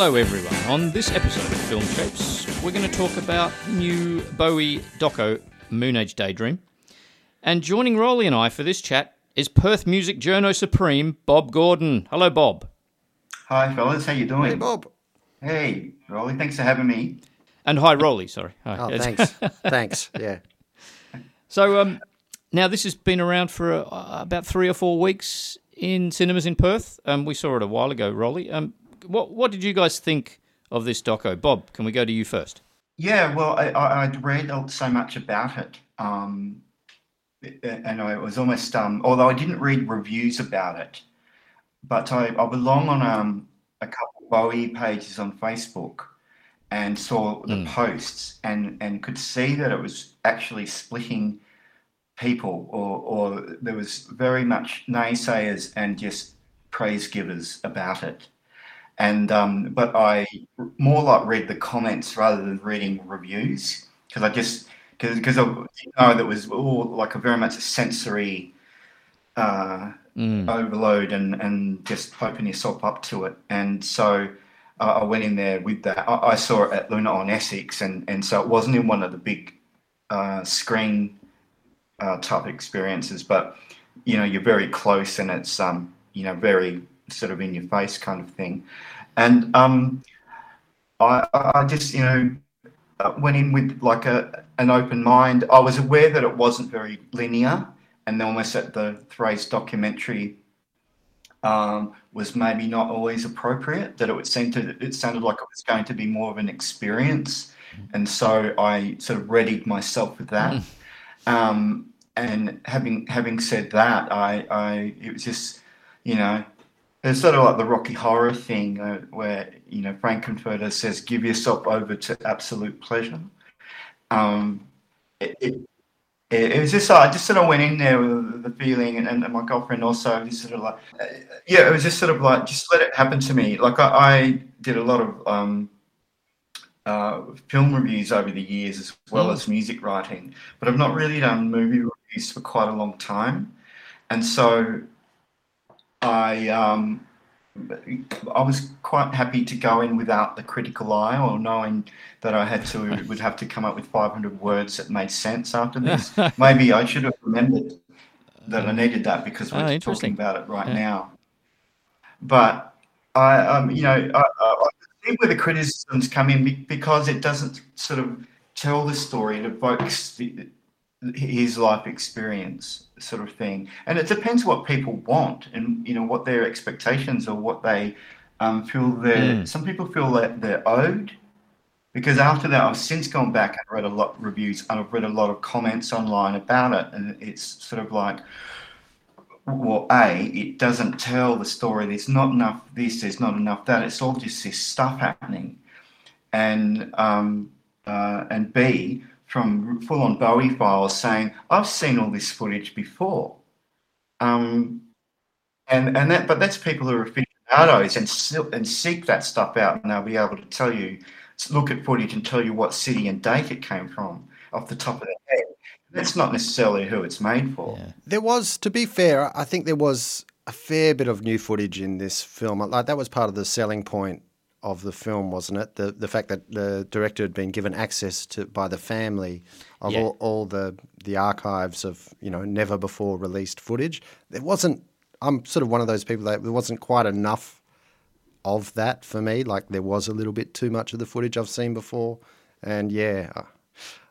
Hello, everyone. On this episode of Film Shapes, we're going to talk about new Bowie doco, Moon Age Daydream. And joining Rolly and I for this chat is Perth music journo supreme, Bob Gordon. Hello, Bob. Hi, fellas. How you doing? Hey, Bob. Hey, Rolly. Thanks for having me. And hi, Rolly. Sorry. Hi. Oh, thanks. thanks. Yeah. So, um, now this has been around for uh, about three or four weeks in cinemas in Perth. Um, we saw it a while ago, Rolly. Um, what what did you guys think of this doco? Bob, can we go to you first? Yeah, well, I, I, I'd read so much about it, um, and I was almost, um, although I didn't read reviews about it, but I, I belong on um, a couple of Bowie pages on Facebook and saw the Mm. posts and, and could see that it was actually splitting people, or, or there was very much naysayers and just praise givers about it. And um, but I more like read the comments rather than reading reviews because I just because because I you know that was all like a very much a sensory uh, Mm. overload and and just open yourself up to it. And so uh, I went in there with that. I, I saw it at Luna on Essex, and and so it wasn't in one of the big uh, screen uh, type experiences, but you know you're very close and it's um you know very sort of in your face kind of thing. And um, I I just you know uh, went in with like a an open mind. I was aware that it wasn't very linear, and almost that the Thrace documentary um, was maybe not always appropriate. That it would seem to it sounded like it was going to be more of an experience, and so I sort of readied myself with that. Um, and having having said that, I, I it was just you know it's sort of like the Rocky Horror thing uh, where you know Frank-N-Furter says, "Give yourself over to absolute pleasure." Um, it, it, it, was just I just sort of went in there with the feeling, and, and my girlfriend also just sort of like, uh, yeah, it was just sort of like just let it happen to me. Like I, I did a lot of um, uh, film reviews over the years as well Mm. as music writing, but I've not really done movie reviews for quite a long time, and so I um, I was quite happy to go in without the critical eye or knowing that I had to would have to come up with 500 words that made sense after this. Maybe I should have remembered that I needed that because we're Ah, talking about it right Yeah. now. But I, um, you know, I, I, see where the criticisms come in because it doesn't sort of tell the story. It evokes the, his life experience, sort of thing. And it depends what people want and you know what their expectations or what they um, feel they're. Mm. Some people feel that they're owed. Because after that, I've since gone back and read a lot of reviews and I've read a lot of comments online about it, and it's sort of like, well, a it doesn't tell the story. There's not enough this. There's not enough that. It's all just this stuff happening, and um, uh, and b from full on Bowie files saying I've seen all this footage before, um, and and that but that's people who are aficionados and and seek that stuff out, and they'll be able to tell you look at footage and tell you what city and date it came from off the top of their head. That's not necessarily who it's made for. Yeah. There was, to be fair, I think there was a fair bit of new footage in this film. Like that was part of the selling point of the film, wasn't it? The the fact that the director had been given access to by the family of Yeah. all, all the the archives of you know never before released footage. There wasn't. I'm sort of one of those people that there wasn't quite enough of that for me. Like there was a little bit too much of the footage I've seen before, and yeah, I-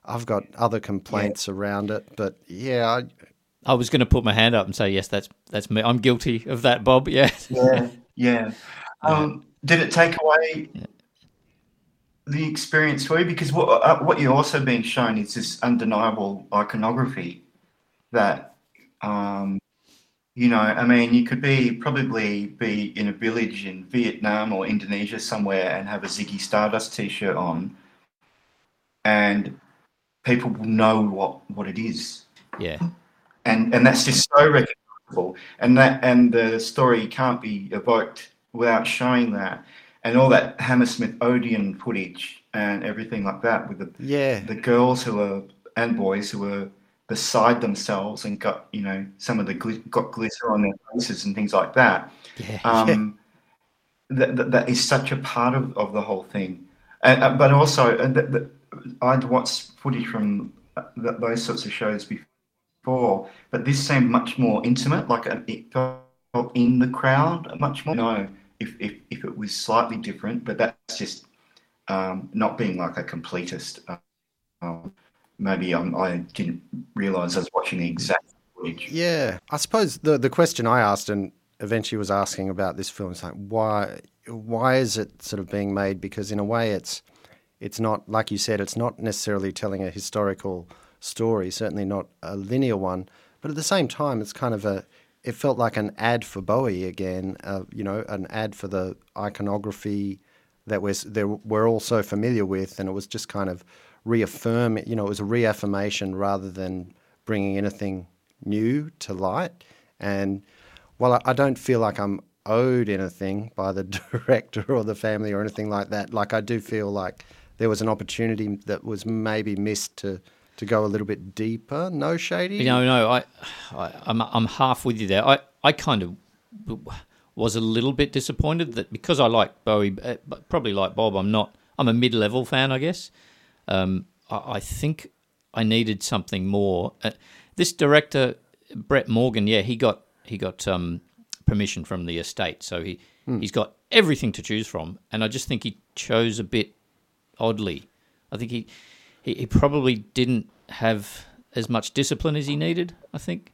I've got other complaints around it. But yeah, I, I was going to put my hand up and say yes, that's that's me. I'm guilty of that, Bob. Yeah. Yeah, yeah. Um, did it take away the experience for you? Because what uh, what you're also being shown is this undeniable iconography that, um, you know, I mean, you could be probably be in a village in Vietnam or Indonesia somewhere and have a Ziggy Stardust T-shirt on, and people will know what what it is Yeah. and and that's just so recognizable and that and the story can't be evoked without showing that and all that hammersmith odeon footage and everything like that with the yeah, the girls who are and boys who were beside themselves and got you know some of the glit- got glitter on their faces and things like that Yeah. um that, that, that is such a part of, of the whole thing. And, uh, but also, uh, the, the, I'd watched footage from uh, those sorts of shows before, but this seemed much more intimate, like it felt in the crowd much more. You know, if, if, if it was slightly different, but that's just um, not being like a completist. Um, maybe I'm, I did not realise I was watching the exact footage. Yeah, I suppose the the question I asked and eventually was asking about this film is like why why is it sort of being made? Because in a way, it's it's not like you said, it's not necessarily telling a historical story, certainly not a linear one, but at the same time, it's kind of a it felt like an ad for Bowie again, uh, you know, an ad for the iconography that we're, we're all so familiar with, and it was just kind of reaffirm, you know, it was a reaffirmation rather than bringing anything new to light. And while I don't feel like I'm owed anything by the director or the family or anything like that, like I do feel like there was an opportunity that was maybe missed to to go a little bit deeper. No shady. No, no, I, I I'm I'm half with you there. I I kind of was a little bit disappointed that because I like Bowie, uh, probably like Bob, I'm not. I'm a mid-level fan, I guess. Um, I, I, think I needed something more. Uh, this director, Brett Morgen, yeah, he got he got um, permission from the estate, so he mm. he's got everything to choose from, and I just think he chose a bit oddly. I think he he, he probably didn't have as much discipline as he needed. I think,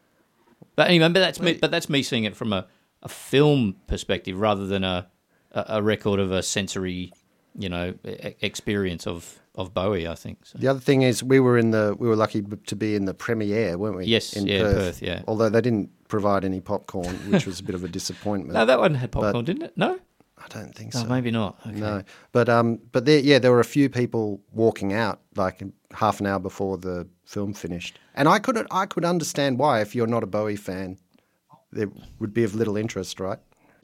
but anyway, but that's me. But that's me seeing it from a, a film perspective rather than a a record of a sensory, you know, experience of of Bowie. I think. So. The other thing is we were in the we were lucky to be in the premiere, weren't we? Yes, in yeah, Perth. Perth. Yeah. Although they didn't provide any popcorn, which was a bit of a disappointment. no, that one had popcorn, but, didn't it? No. I don't think no, so. maybe not. Okay. No, but um, but there, yeah, there were a few people walking out like half an hour before the film finished, and I couldn't, I could understand why if you're not a Bowie fan, there would be of little interest, right?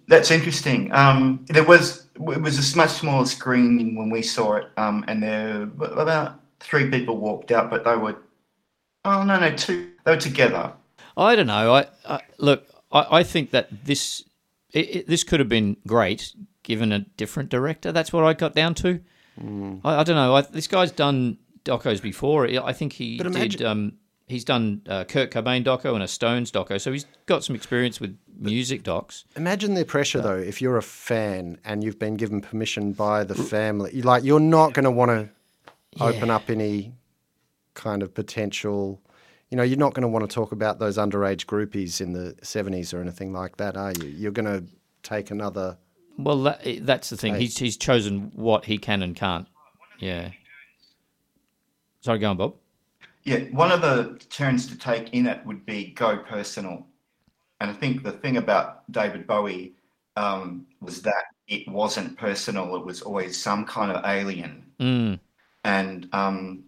That's interesting. Um, there was it was a much smaller screening when we saw it, um, and there about three people walked out, but they were oh no no two they were together. I don't know. I, I look. I, I, think that this it, it, this could have been great given a different director. That's what I got down to. Mm. I, I, don't know. this guy's done docos before. I think he imagine- did. Um, he's done uh, Kurt Cobain doco and a Stones doco, so he's got some experience with music docs. Imagine the pressure though, if you're a fan and you've been given permission by the family, like you're not going to want to yeah. open up any kind of potential. You know, you're not going to want to talk about those underage groupies in the 70s or anything like that, are you? You're going to take another. Well, that, that's the thing. He's he's chosen what he can and can't. Yeah. Sorry, go on, Bob. Yeah, one of the turns to take in it would be go personal. And I think the thing about David Bowie um, was that it wasn't personal, it was always some kind of alien. Mm. And um,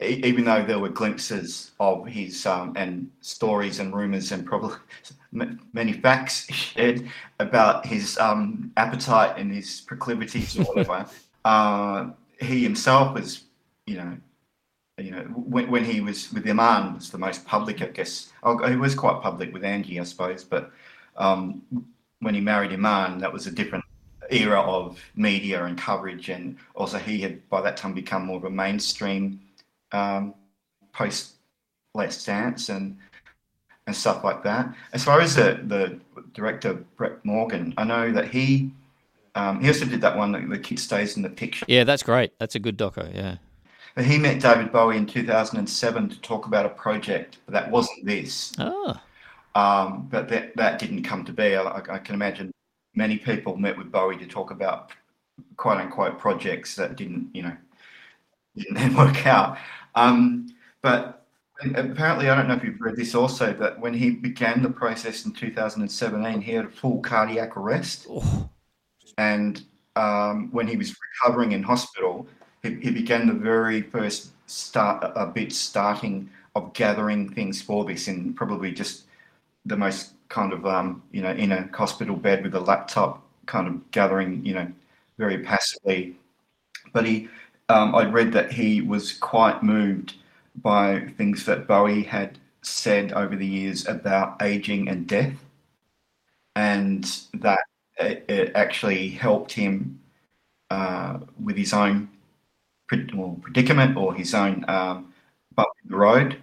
e- even though there were glimpses of his um, and stories and rumors and probably many facts shared about his um, appetite and his proclivities or whatever, uh, he himself was, you know, you know, when, when he was with Iman was the most public, I guess. Oh, he was quite public with Angie, I suppose, but um, when he married Iman, that was a different era of media and coverage, and also he had by that time become more of a mainstream um, post Let's Dance and and stuff like that. As far as the the director Brett Morgen, I know that he um, he also did that one that the kid stays in the picture. Yeah, that's great. That's a good doco. Yeah. But he met David Bowie in 2007 to talk about a project, but that wasn't this. Oh. Um, but that, that didn't come to be. I, I, can imagine many people met with Bowie to talk about quote unquote projects that didn't, you know, didn't then work out. Um, but apparently, I don't know if you've read this also, but when he began the process in 2017, he had a full cardiac arrest. Oh. And um, when he was recovering in hospital, he, he began the very first start a bit starting of gathering things for this in probably just the most kind of um, you know in a hospital bed with a laptop kind of gathering you know very passively but he um, i read that he was quite moved by things that bowie had said over the years about aging and death and that it, it actually helped him uh, with his own predicament or his own um, in the road,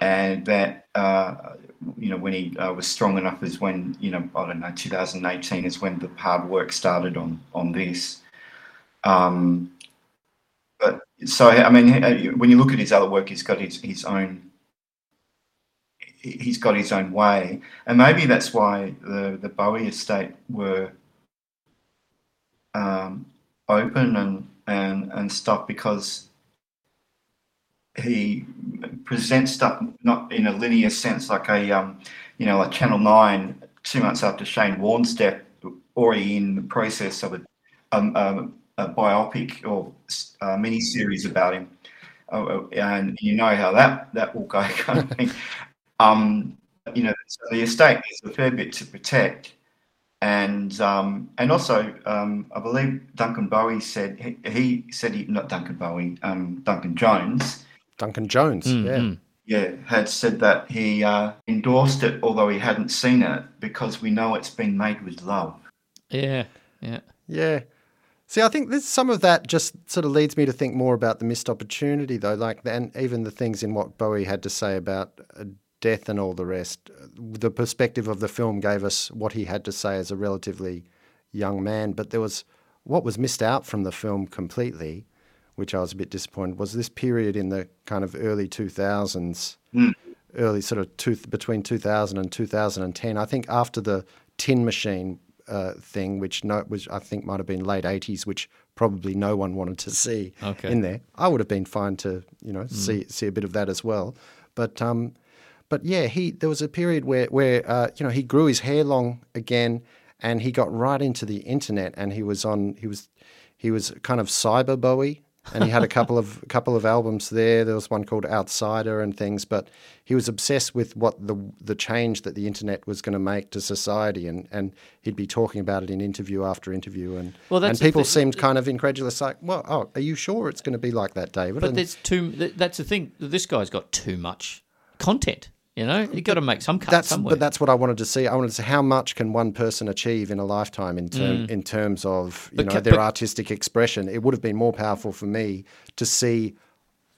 and that uh, you know when he uh, was strong enough is when you know I don't know 2018 is when the hard work started on on this. Um, but so I mean, uh, when you look at his other work, he's got his his own. He's got his own way, and maybe that's why the the Bowie estate were um, open and and and stuff because he presents stuff not in a linear sense like a um, you know like Channel Nine two months after Shane Warne's death, already in the process of a, um, um, a biopic or a mini series about him, uh, and you know how that that will go kind of thing. Um, you know, so the estate is a fair bit to protect, and um, and also um, I believe Duncan Bowie said he, he, said he not Duncan Bowie um, Duncan Jones. Duncan Jones mm-hmm. yeah. yeah had said that he uh, endorsed it although he hadn't seen it because we know it's been made with love. Yeah yeah. Yeah see I think this some of that just sort of leads me to think more about the missed opportunity though like and even the things in what Bowie had to say about uh, death and all the rest. The perspective of the film gave us what he had to say as a relatively young man, but there was what was missed out from the film completely, which I was a bit disappointed, was this period in the kind of early 2000s, mm. early sort of two, between 2000 and 2010. I think after the Tin Machine uh, thing, which no, which I think might have been late 80s, which probably no one wanted to see okay. in there. I would have been fine to you know mm. see see a bit of that as well, but um, but yeah, he there was a period where where uh, you know he grew his hair long again, and he got right into the internet, and he was on he was he was kind of cyber Bowie, and he had a couple of couple of albums there. There was one called Outsider and things, but he was obsessed with what the the change that the internet was going to make to society, and, and he'd be talking about it in interview after interview, and well, and people seemed kind of incredulous, like, well, oh, are you sure it's going to be like that, David? But and, there's too. That's the thing. This guy's got too much content. You know, you got to make some cut that's, somewhere. But that's what I wanted to see. I wanted to see how much can one person achieve in a lifetime in term, mm. in terms of you but, know their but, artistic expression. It would have been more powerful for me to see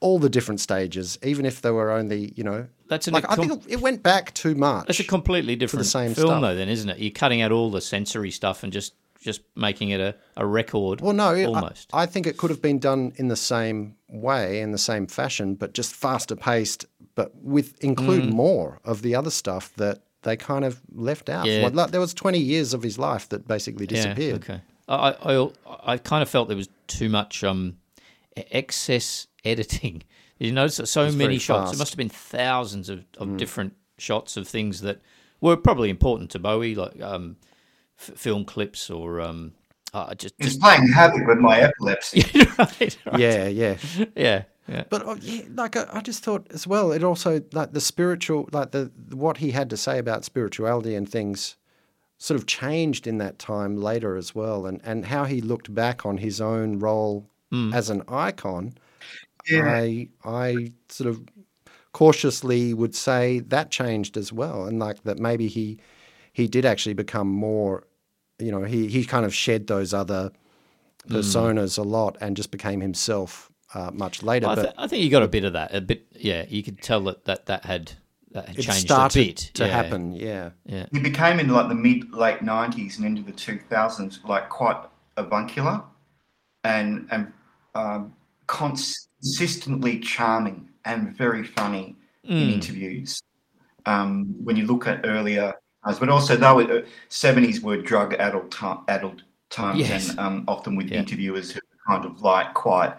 all the different stages, even if there were only you know. That's like com- I think it went back too much. That's a completely different same film, stuff. though. Then isn't it? You're cutting out all the sensory stuff and just just making it a, a record. Well, no, almost. I, I think it could have been done in the same way, in the same fashion, but just faster paced but with include mm. more of the other stuff that they kind of left out. Yeah. Like, there was 20 years of his life that basically disappeared. Yeah, okay. I, I, I kind of felt there was too much um, excess editing. Did you notice so many shots? Fast. It must have been thousands of, of mm. different shots of things that were probably important to Bowie, like um, f- film clips or um, uh, just, He's playing havoc with my epilepsy. right, right. Yeah, yeah, yeah. Yeah. But uh, yeah, like I, I, just thought as well, it also like the spiritual, like the what he had to say about spirituality and things, sort of changed in that time later as well, and and how he looked back on his own role mm. as an icon. Yeah. I I sort of cautiously would say that changed as well, and like that maybe he he did actually become more, you know, he he kind of shed those other mm. personas mm. a lot and just became himself uh, much later. I, th- I think you got a bit of that. A bit, yeah. You could tell that that, that had that had it changed started a bit to yeah. happen. Yeah, yeah. He became in like the mid late nineties and into the two thousands like quite avuncular and and um, consistently charming and very funny mm. in interviews. Um, when you look at earlier, but also though seventies were drug adult adult times yes. and um, often with yeah. interviewers who kind of like quite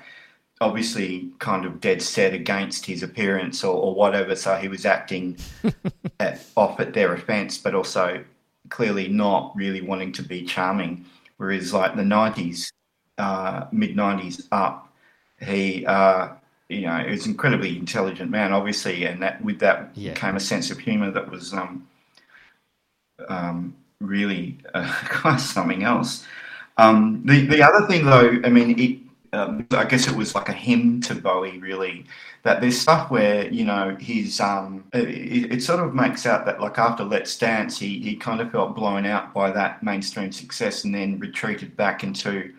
obviously kind of dead set against his appearance or, or whatever. So he was acting at, off at their offence, but also clearly not really wanting to be charming. Whereas, like the 90s, uh, mid 90s up, he, uh, you know, he was an incredibly intelligent man, obviously, and that with that yeah. came a sense of humour that was um, um, really uh, quite something else. Um, the the other thing, though, I mean, it um, I guess it was like a hymn to Bowie, really. That there's stuff where you know he's um, it, it, sort of makes out that like after Let's Dance, he he kind of felt blown out by that mainstream success, and then retreated back into,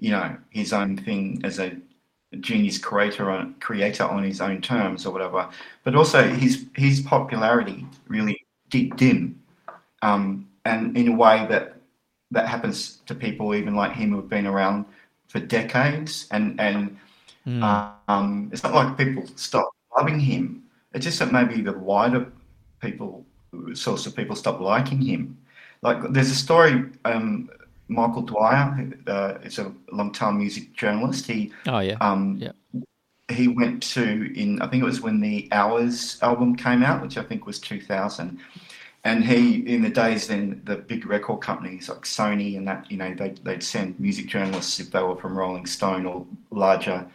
you know, his own thing as a genius creator on creator on his own terms or whatever. But also his his popularity really did dim, um, and in a way that that happens to people even like him who've been around for decades, and and mm. um, it's not like people stop loving him. It's just that maybe the wider people, source of people, stop liking him. Like there's a story. Um, Michael Dwyer, uh, is a long-time music journalist. He, oh yeah, um, yeah. He went to in I think it was when the Hours album came out, which I think was 2000 and he in the days then the big record companies like Sony and that you know they, they'd send music journalists if they were from Rolling Stone or larger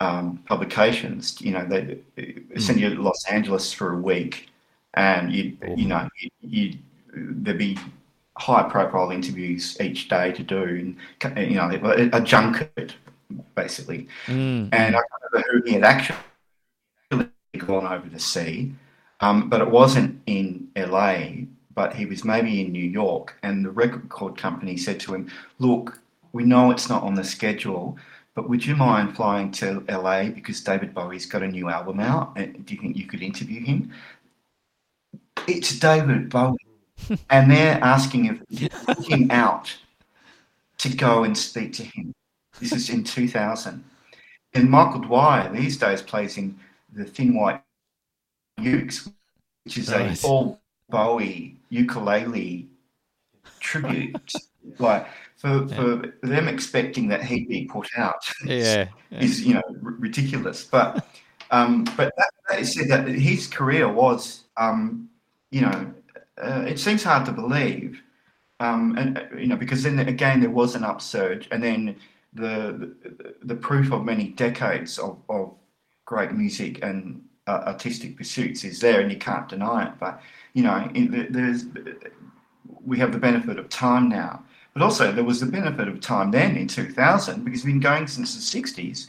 um, publications. You know they send you to Los Angeles for a week and you you know you, you there'd be high profile interviews each day to do and you know a, junket basically. Mm. and I don't know who he had actually gone over to see um, but it wasn't in LA, but he was maybe in New York. And the record company said to him, Look, we know it's not on the schedule, but would you mind flying to LA because David Bowie's got a new album out? And do you think you could interview him? It's David Bowie. and they're asking him out to go and speak to him. This is in 2000. And Michael Dwyer these days plays in the Thin White Ukes, which is nice. a all Bowie ukulele tribute. like for yeah. for them expecting that he'd be put out, yeah, yeah. is you know r- ridiculous. But um, but that, that said that his career was um, you know uh, it seems hard to believe. Um, and uh, you know because then again there was an upsurge, and then the the, the proof of many decades of, of great music and uh, artistic pursuits is there, and you can't deny it. But you know, there's we have the benefit of time now, but also there was the benefit of time then in 2000 because we've been going since the 60s.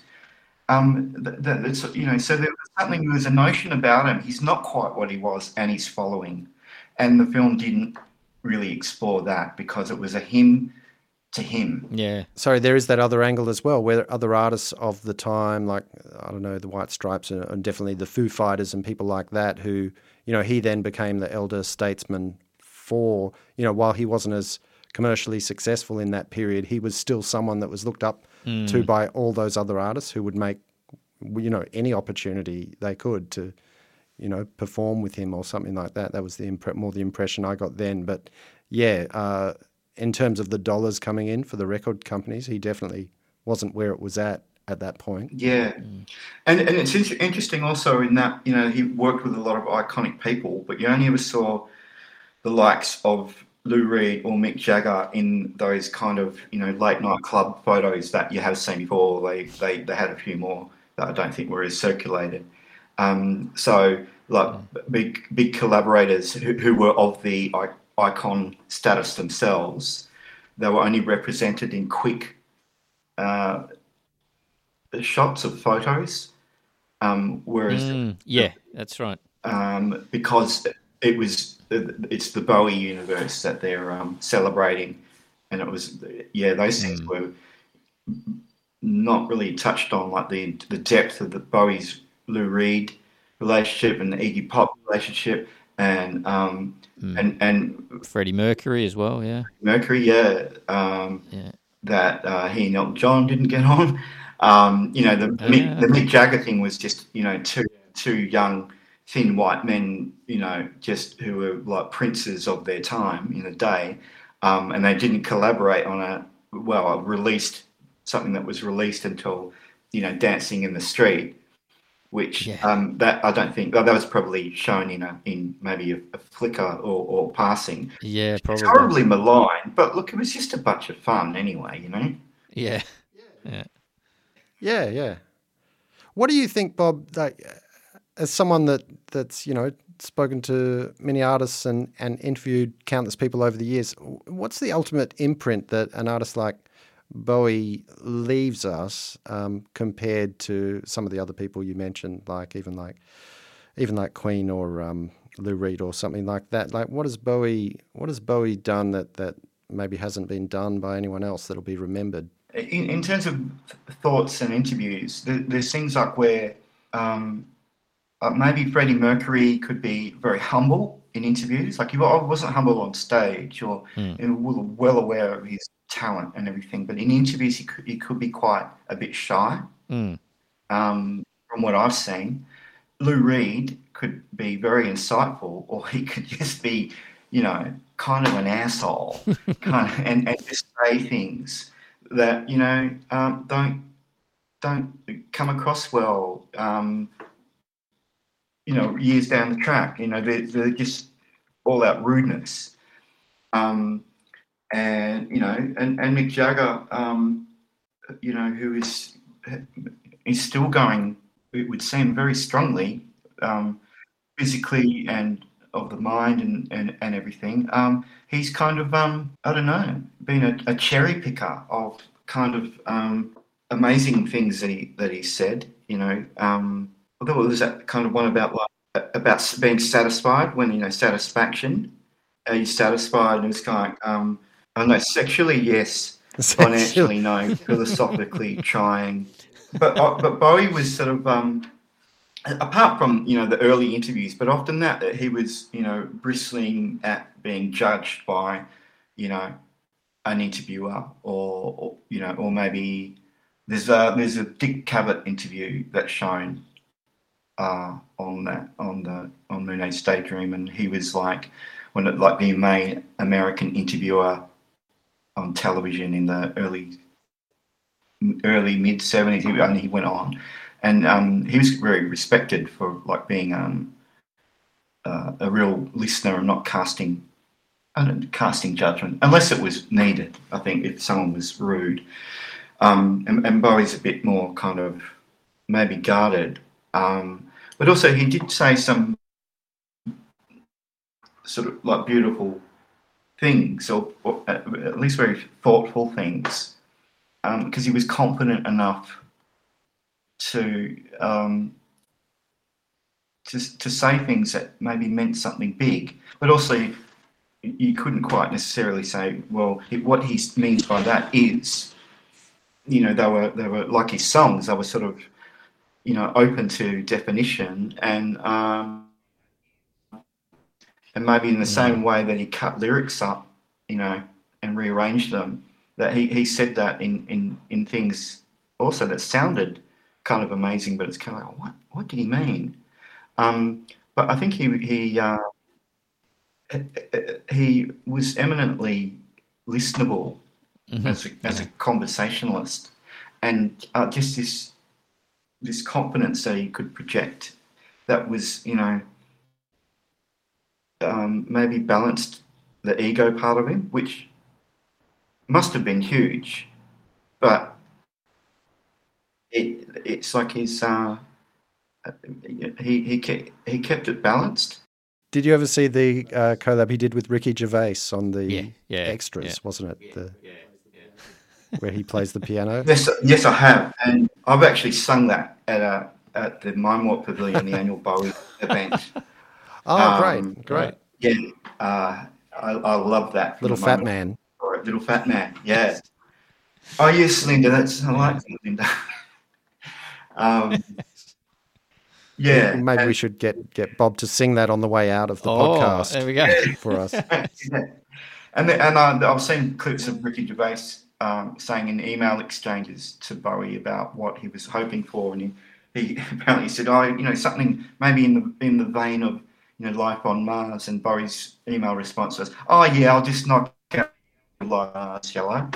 Um, that, that you know, so there was something. There was a notion about him. He's not quite what he was, and he's following. And the film didn't really explore that because it was a hymn to him. Yeah. Sorry, there is that other angle as well, where other artists of the time, like I don't know, the White Stripes and, and, definitely the Foo Fighters and people like that, who you know he then became the elder statesman for you know while he wasn't as commercially successful in that period, he was still someone that was looked up mm. to by all those other artists who would make you know any opportunity they could to you know perform with him or something like that. That was the impre- more the impression I got then, but yeah. Uh, in terms of the dollars coming in for the record companies, he definitely wasn't where it was at at that point. Yeah, mm. and and it's interesting also in that you know he worked with a lot of iconic people, but you only ever saw the likes of Lou Reed or Mick Jagger in those kind of you know late night club photos that you have seen before. They they they had a few more that I don't think were as circulated. Um, so like mm. big big collaborators who, who were of the icon status themselves. They were only represented in quick uh, shots of photos. Um, whereas, mm, yeah, that's right. Um, because it was it's the Bowie universe that they're um, celebrating, and it was yeah those things mm. were not really touched on, like the the depth of the Bowie's Lou Reed relationship and the Iggy Pop relationship, and um, mm. and and Freddie Mercury as well, yeah. Mercury, yeah, um, yeah. That uh, he and Elton John didn't get on. Um, you know, the oh, Mick, the Mick Jagger thing was just you know two two young thin white men, you know, just who were like princes of their time in a day, um, and they didn't collaborate on a well, a released something that was released until you know Dancing in the Street which yeah. um, that I don't think that was probably shown in a in maybe a, a flicker or, or, passing. Yeah, probably. It's horribly maligned, but look, it was just a bunch of fun anyway, you know. Yeah, yeah, yeah, yeah. What do you think, Bob? Like, as someone that that's you know spoken to many artists and and interviewed countless people over the years, what's the ultimate imprint that an artist like Bowie leaves us um, compared to some of the other people you mentioned, like even like even like Queen or um, Lou Reed or something like that. Like, what has Bowie what has Bowie done that that maybe hasn't been done by anyone else that'll be remembered? In, in terms of thoughts and interviews, there, there's things like where um, uh, maybe Freddie Mercury could be very humble in interviews. Like he wasn't humble on stage or mm. well aware of his talent and everything, but in interviews he could, he could be quite a bit shy. Mm. Um, from what I've seen, Lou Reed could be very insightful, or he could just be, you know, kind of an asshole, kind of, and, and just say things that you know um, don't don't come across well. Um, you know, years down the track, you know, they're, they're just all out rudeness. Um, and you know, and, and Mick Jagger, um, you know, who is is still going, it would seem very strongly, um, physically and of the mind and and, and everything. Um, he's kind of um, I don't know, been a, a cherry picker of kind of um, amazing things that he that he said. You know, um, although it was that kind of one about like about being satisfied when you know satisfaction. Are you satisfied? And it's kind of um, I don't know, sexually, yes. Financially, no. Philosophically, trying. But uh, but Bowie was sort of um, apart from you know the early interviews, but often that, that he was you know bristling at being judged by you know an interviewer or, or you know or maybe there's a there's a Dick Cavett interview that's shown uh, on that on the on Moon Age Daydream, and he was like when it, like the main American interviewer on television in the early early mid seventies, and he went on, and um, he was very respected for like being um, uh, a real listener and not casting uh, casting judgment unless it was needed. I think if someone was rude, um, and, and Bowie's a bit more kind of maybe guarded, um, but also he did say some sort of like beautiful things, or, or at least very thoughtful things, because um, he was confident enough to, um, to to say things that maybe meant something big, but also you couldn't quite necessarily say, well, what he means by that is, you know, they were they were like his songs, they were sort of, you know, open to definition and. Um, and maybe in the mm. same way that he cut lyrics up, you know, and rearranged them, that he, he said that in, in, in things also that sounded kind of amazing, but it's kind of like, what, what did he mean? Um, but I think he, he, uh, he was eminently listenable mm-hmm. as, a, as a conversationalist and uh, just this, this confidence that he could project that was, you know, um, maybe balanced the ego part of him, which must have been huge, but it, it's like he's uh, he he kept, he kept it balanced. Did you ever see the uh, collab he did with Ricky Gervais on the yeah, yeah, extras? Yeah. Wasn't it the where he plays the piano? Yes, yes, I have, and I've actually sung that at a at the Mine Pavilion, the annual Bowie event. Oh, um, great, great. Yeah, uh, I, I, love that. Little fat man. Little fat man, yeah. oh, yes, Linda, that's, I like that, Linda. um, yeah. Maybe and, we should get, get Bob to sing that on the way out of the oh, podcast. There we go. For us. yeah. And, the, and uh, I've seen clips of Ricky Gervais um, saying in email exchanges to Bowie about what he was hoping for, and he, he apparently said, "Oh, you know, something maybe in the in the vein of you know, life on Mars. And Bowie's email response was, "Oh yeah, I'll just knock out life on Mars, shall I?"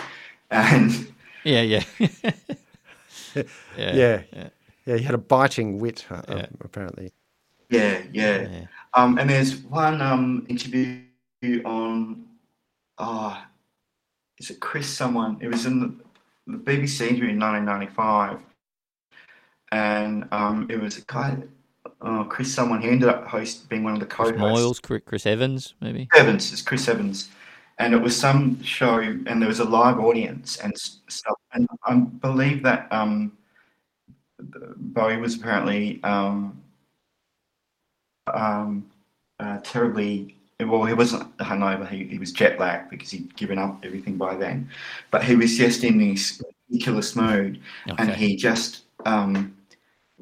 And yeah, yeah, yeah, yeah, yeah, yeah. He had a biting wit, uh, yeah. um, apparently. Yeah, yeah, yeah. Um, and there's one um, interview on, oh, is it Chris? Someone. It was in the, the BBC interview in 1995, and um, it was a guy oh, Chris someone. He ended up host being one of the co-hosts. Moyles, Chris Evans, maybe. Evans, it's Chris Evans, and it was some show, and there was a live audience and stuff. And I believe that um, Bowie was apparently um, um, uh, terribly well. He wasn't hungover. He, he was jet lagged because he'd given up everything by then. But he was just in this ridiculous mood, and he just um,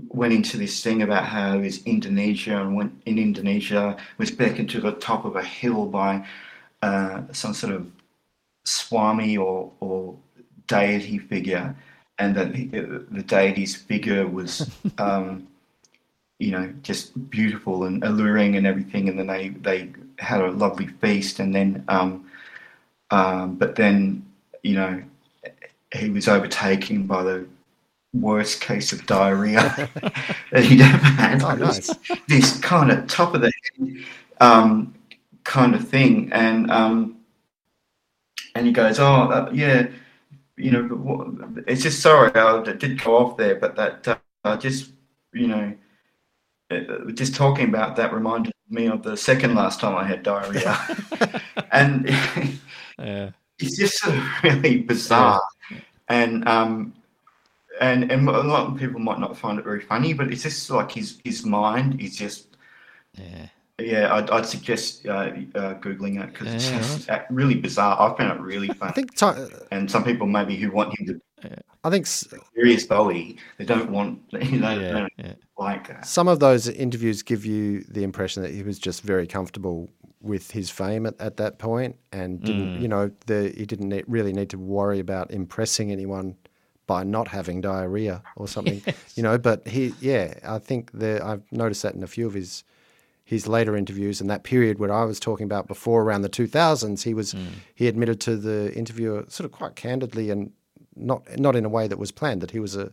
went into this thing about how was Indonesia and went in Indonesia was beckoned to the top of a hill by uh, some sort of swami or or deity figure, and that he- the deity's figure was. Um, you know, just beautiful and alluring and everything. And then they, they had a lovely feast. And then, um, um, but then, you know, he was overtaken by the worst case of diarrhea that he'd ever had. Oh, nice. This kind of top of the head um, kind of thing. And, um, and he goes, oh, uh, yeah, you know, but what, it's just sorry, I did go off there, but that uh, just, you know, uh, just talking about that reminded me of the second last time I had diarrhea, and Yeah. it's just sort of really bizarre, and um, and and a lot of people might not find it very funny, but it's just like his his mind is just Yeah. yeah. I'd, I'd suggest uh, uh, googling it because it's just uh, really bizarre. I found it really funny. I think ti- and some people maybe who want him to yeah. I think serious Bowie, they don't want you know they Yeah. don't Yeah. like that. some of those interviews give you the impression that he was just very comfortable with his fame at, at that point and didn't, you know, the, he didn't really need to worry about impressing anyone by not having diarrhea or something, you know. But he, yeah, I think I've noticed that in a few of his his later interviews and that period where I was talking about before around the 2000s, he was he admitted to the interviewer sort of quite candidly and not not in a way that was planned that he was a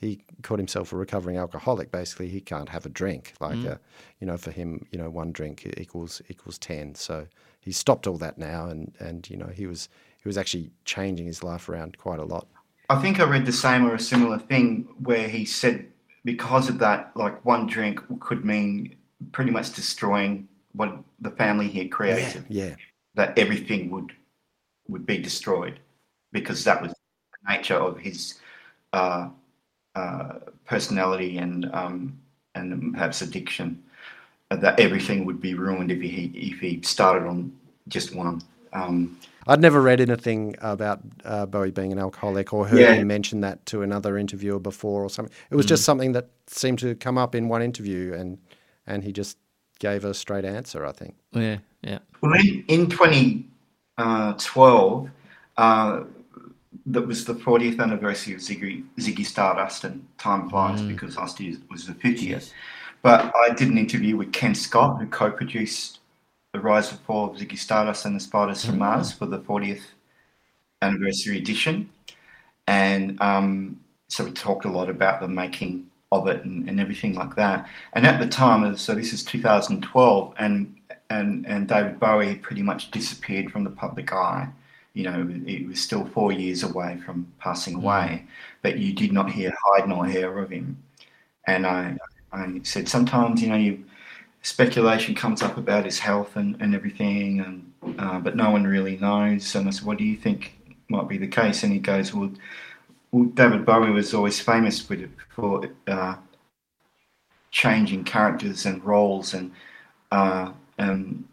he called himself a recovering alcoholic. Basically, he can't have a drink. Like, uh, you know, for him, you know, one drink equals equals ten. So he stopped all that now, and and you know, he was he was actually changing his life around quite a lot. I think I read the same or a similar thing where he said because of that, like one drink could mean pretty much destroying what the family he had created. Yeah, That everything would would be destroyed because that was the nature of his uh, uh, personality and um, and perhaps addiction. That everything would be ruined if he if he started on just one. Um, I'd never read anything about uh, Bowie being an alcoholic or heard Yeah. him mention that to another interviewer before or something. It was just something that seemed to come up in one interview, and and he just gave a straight answer. I think. Yeah. Yeah. Well, in, in 2012, uh, that was the 40th anniversary of Ziggy, Ziggy Stardust, and time flies because last year was the 50th. But I did an interview with Ken Scott, who co produced The Rise and Fall of Ziggy Stardust and the Spiders from Mars for the 40th anniversary edition. And um, so we talked a lot about the making of it and, and everything like that. And at the time, so this is 2012, and and and David Bowie had pretty much disappeared from the public eye. You know, it was still four years away from passing away, but you did not hear hide nor hair of him. And I, I said sometimes, you know, you speculation comes up about his health and, and everything, and uh, but no one really knows. And I said, what do you think might be the case? And he goes, well, well David Bowie was always famous for uh, changing characters and roles and uh, and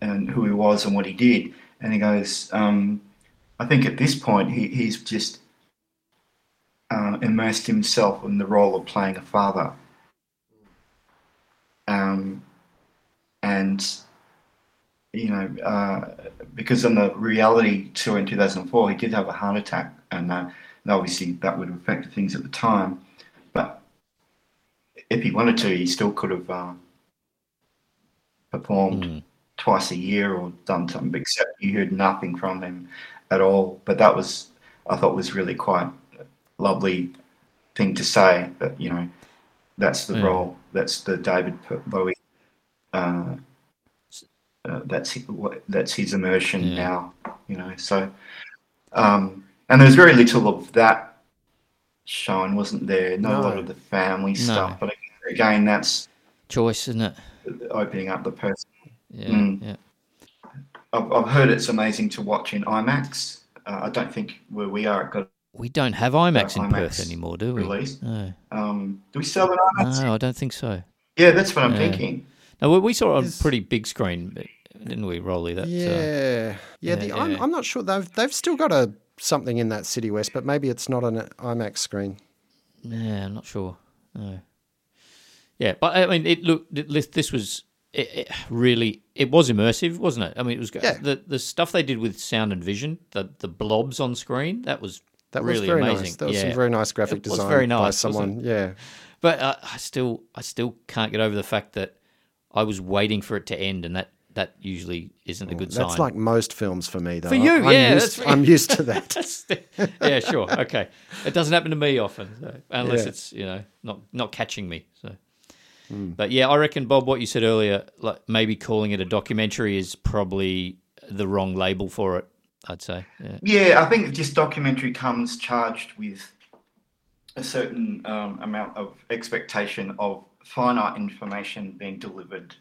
and who he was and what he did. And he goes, um, I think at this point he, he's just uh, immersed himself in the role of playing a father. Um, and you know, uh, because in the reality tour in 2004, he did have a heart attack, and, uh, and obviously that would have affected things at the time. But if he wanted to, he still could have uh, performed twice a year or done something, except you heard nothing from him at all. But that was, I thought, was really quite a lovely thing to say. That you know, that's the Yeah. role. That's the David Bowie. Uh, uh, that's hi- what that's his immersion Yeah. now. You know, so um, and there's very little of that shown, wasn't there? Not a lot of the family stuff, but again, that's Choice, isn't it? opening up the person. Yeah. Mm. Yeah. I've, I've heard it's amazing to watch in IMAX. Uh, I don't think where we are it got We don't have IMAX in IMAX Perth anymore, do we? released. No, Um, do we sell an IMAX? no, I don't think so. Yeah, that's what I'm Yeah. thinking. No, we- we saw it on Is- pretty big screen, didn't we, Rolly? That, uh, Yeah, yeah. The, yeah, I'm. I'm not sure they've they've still got a something in that City West, but maybe it's not an IMAX screen. Yeah, I'm not sure. No. Yeah, but I mean, it looked. it- This this was it, it really. It was immersive, wasn't it? I mean, it was good. Yeah. the the stuff they did with sound and vision, the the blobs on screen. That was That really was very amazing. nice. That was yeah. some very nice graphic design very by nice, wasn't someone. Yeah, But uh, I still, I still can't get over the fact that I was waiting for it to end, and that that usually isn't a good that's sign. That's like most films for me, though. For you, I'm yeah, used, I'm used to that. Yeah, sure, okay. It doesn't happen to me often, so, unless Yeah. it's you know not not catching me. So, Hmm. but yeah, I reckon Bob, what you said earlier, like maybe calling it a documentary is probably the wrong label for it. I'd say. Yeah. Yeah, I think this documentary comes charged with a certain um, amount of expectation of finite information being delivered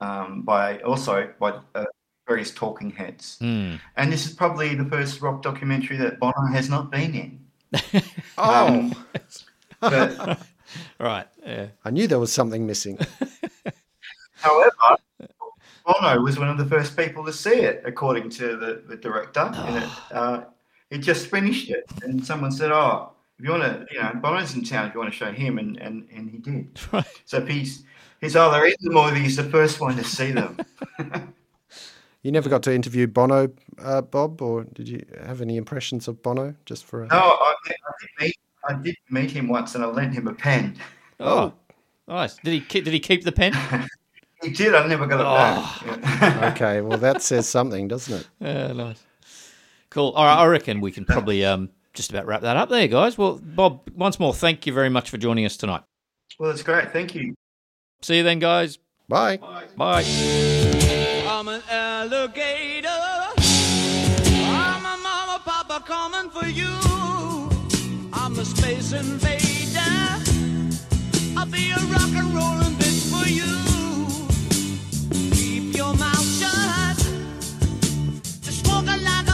um, by also by uh, various talking heads. Hmm. And this is probably the first rock documentary that Bono has not been in. Oh, Um, but Right. Yeah. I knew there was something missing. However, Bono was one of the first people to see it, according to the, the director. and it, uh, he just finished it, and someone said, "Oh, if you want to, you know, Bono's in town. If you want to show him," and and, and he did. Right. So he's he's either in them or he's the first one to see them. You never got to interview Bono, uh, Bob, or did you have any impressions of Bono? Just for a... no, I, I did meet I did meet him once, and I lent him a pen. Oh, nice. Did he keep, did he keep the pen? He did. I never got it Oh. back. Yeah. Okay, well that says something, doesn't it? Yeah, nice. Cool. All right, I reckon we can probably um, just about wrap that up there, guys. Well, Bob, once more, thank you very much for joining us tonight. well, that's great. Thank you. See you then, guys. Bye. Bye. I'm an alligator. I'm a mama, papa coming for you. I'm a space invader. I'll be a rock and rolling bitch for you your mouth shut. Just walk along.